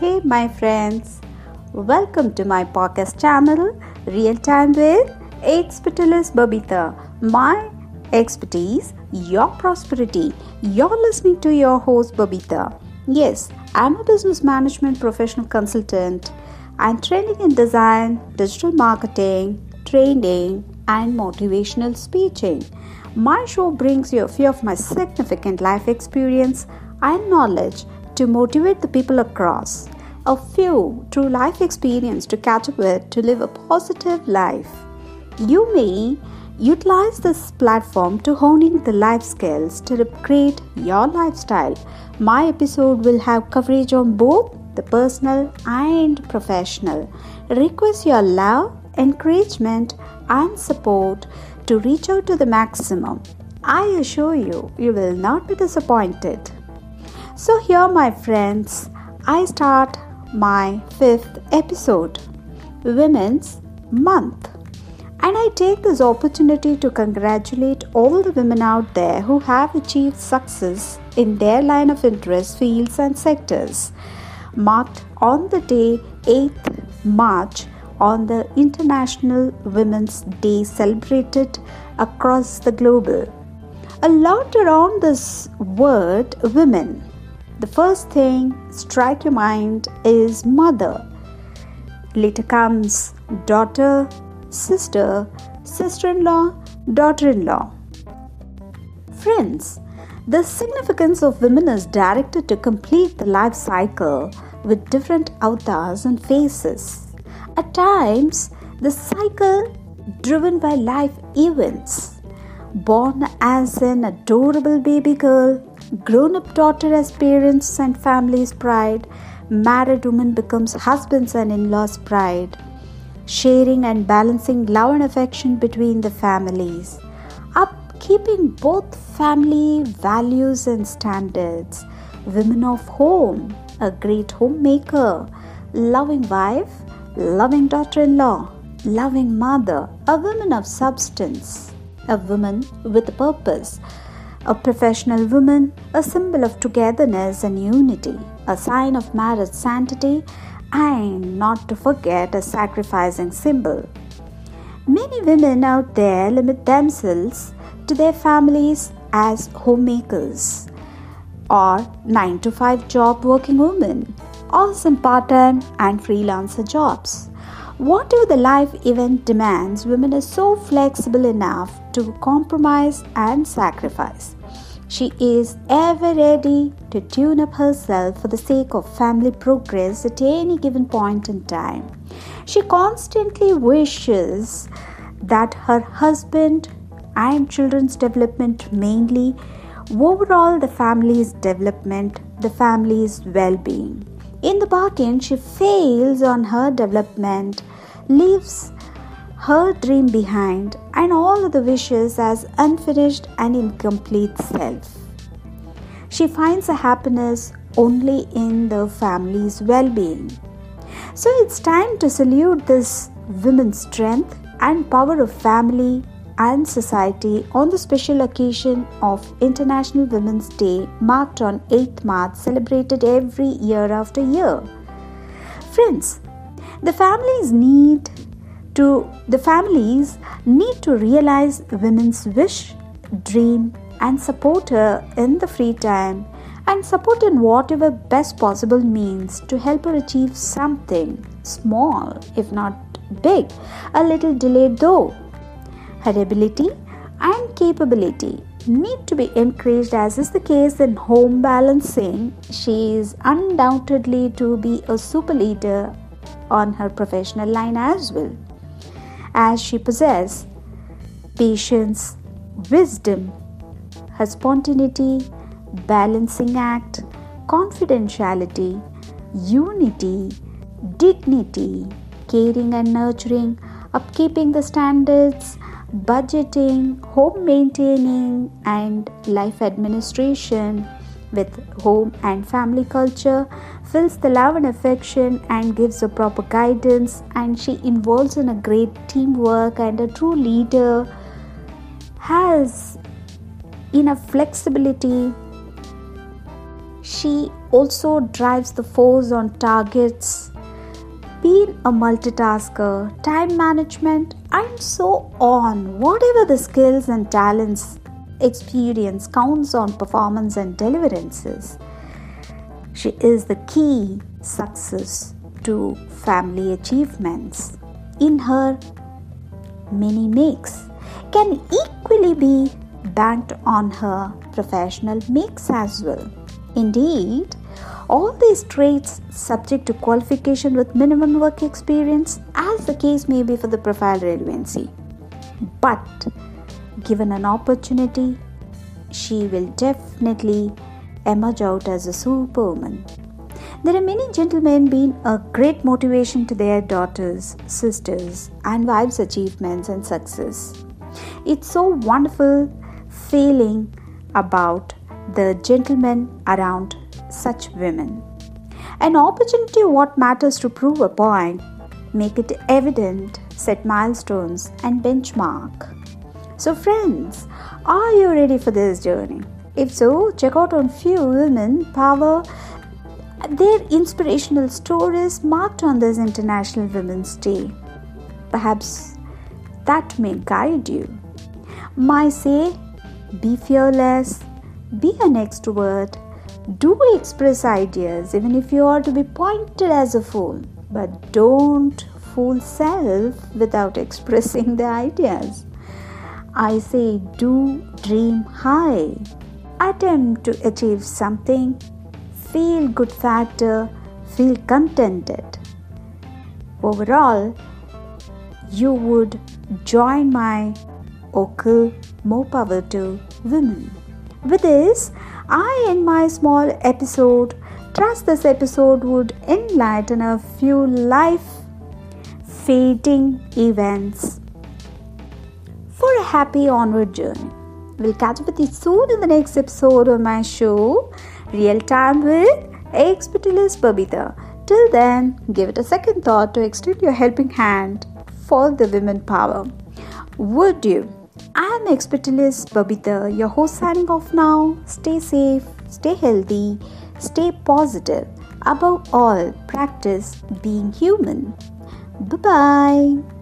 Hey, my friends, welcome to my podcast channel, Real Time with Expertise Babita. My expertise, your prosperity. You're listening to your host, Babita. Yes, I'm a business management professional consultant. I'm training in design, digital marketing, training, and motivational speaking. My show brings you a few of my significant life experience and knowledge to motivate the people across. A few true life experience to catch up with to live a positive life. You may utilize this platform to honing the life skills to upgrade your lifestyle. My episode will have coverage on both the personal and professional. Request your love, encouragement, and support to reach out to the maximum. I assure you, you will not be disappointed. So, here, my friends, I start my fifth episode Women's Month. And I take this opportunity to congratulate all the women out there who have achieved success in their line of interest, fields, and sectors. Marked on the day 8th March on the International Women's Day celebrated across the globe. A lot around this word women. The first thing strike your mind is mother. Later comes daughter, sister, sister-in-law, daughter-in-law. Friends, the significance of women is directed to complete the life cycle with different avatars and faces. At times, the cycle driven by life events. Born as an adorable baby girl, grown up daughter as parents and family's pride, married woman becomes husbands and in law's pride, sharing and balancing love and affection between the families, upkeeping both family values and standards, women of home, a great homemaker, loving wife, loving daughter in law, loving mother, a woman of substance, a woman with a purpose, a professional woman, a symbol of togetherness and unity, a sign of marriage sanctity, and not to forget a sacrificing symbol. Many women out there limit themselves to their families as homemakers or 9 to 5 job working women or some part time and freelancer jobs. Whatever the life event demands, women are so flexible enough to compromise and sacrifice. She is ever ready to tune up herself for the sake of family progress at any given point in time. She constantly wishes that her husband and children's development mainly overall the family's development the family's well-being in the bargain, she fails on her development, leaves her dream behind, and all the wishes as unfinished and incomplete self. She finds a happiness only in the family's well being. So it's time to salute this women's strength and power of family and society on the special occasion of International Women's Day marked on 8th March celebrated every year after year. Friends, the families need to the families need to realize women's wish, dream and support her in the free time and support in whatever best possible means to help her achieve something small if not big a little delayed though her ability and capability need to be encouraged, as is the case in home balancing. She is undoubtedly to be a super leader on her professional line as well, as she possesses patience, wisdom, her spontaneity, balancing act, confidentiality, unity, dignity, caring and nurturing, upkeeping the standards budgeting, home maintaining, and life administration with home and family culture fills the love and affection and gives a proper guidance. And she involves in a great teamwork and a true leader has enough flexibility. She also drives the force on targets, being a multitasker, time management, and so on. Whatever the skills and talents experience counts on performance and deliverances. She is the key success to family achievements. In her many makes can equally be banked on her professional makes as well. Indeed, all these traits subject to qualification with minimum work experience as the case may be for the profile relevancy. But given an opportunity, she will definitely emerge out as a superwoman. There are many gentlemen being a great motivation to their daughters, sisters, and wives' achievements and success. It's so wonderful feeling about the gentlemen around such women. An opportunity what matters to prove a point, make it evident, set milestones and benchmark. So friends, are you ready for this journey? If so, check out on few women power their inspirational stories marked on this International Women's Day. Perhaps that may guide you. My say, be fearless, be an extrovert, do express ideas even if you are to be pointed as a fool, but don't fool self without expressing the ideas. I say, do dream high, attempt to achieve something, feel good factor, feel contented. Overall, you would join my Okul More Power to Women. With this, I end my small episode. Trust this episode would enlighten a few life fading events for a happy onward journey. We'll catch up with you soon in the next episode of my show, Real Time with Expertise Babita. Till then, give it a second thought to extend your helping hand for the women power. Would you? I'm Expertise Babita, your host signing off now. Stay safe, stay healthy, stay positive. Above all, practice being human. Bye bye.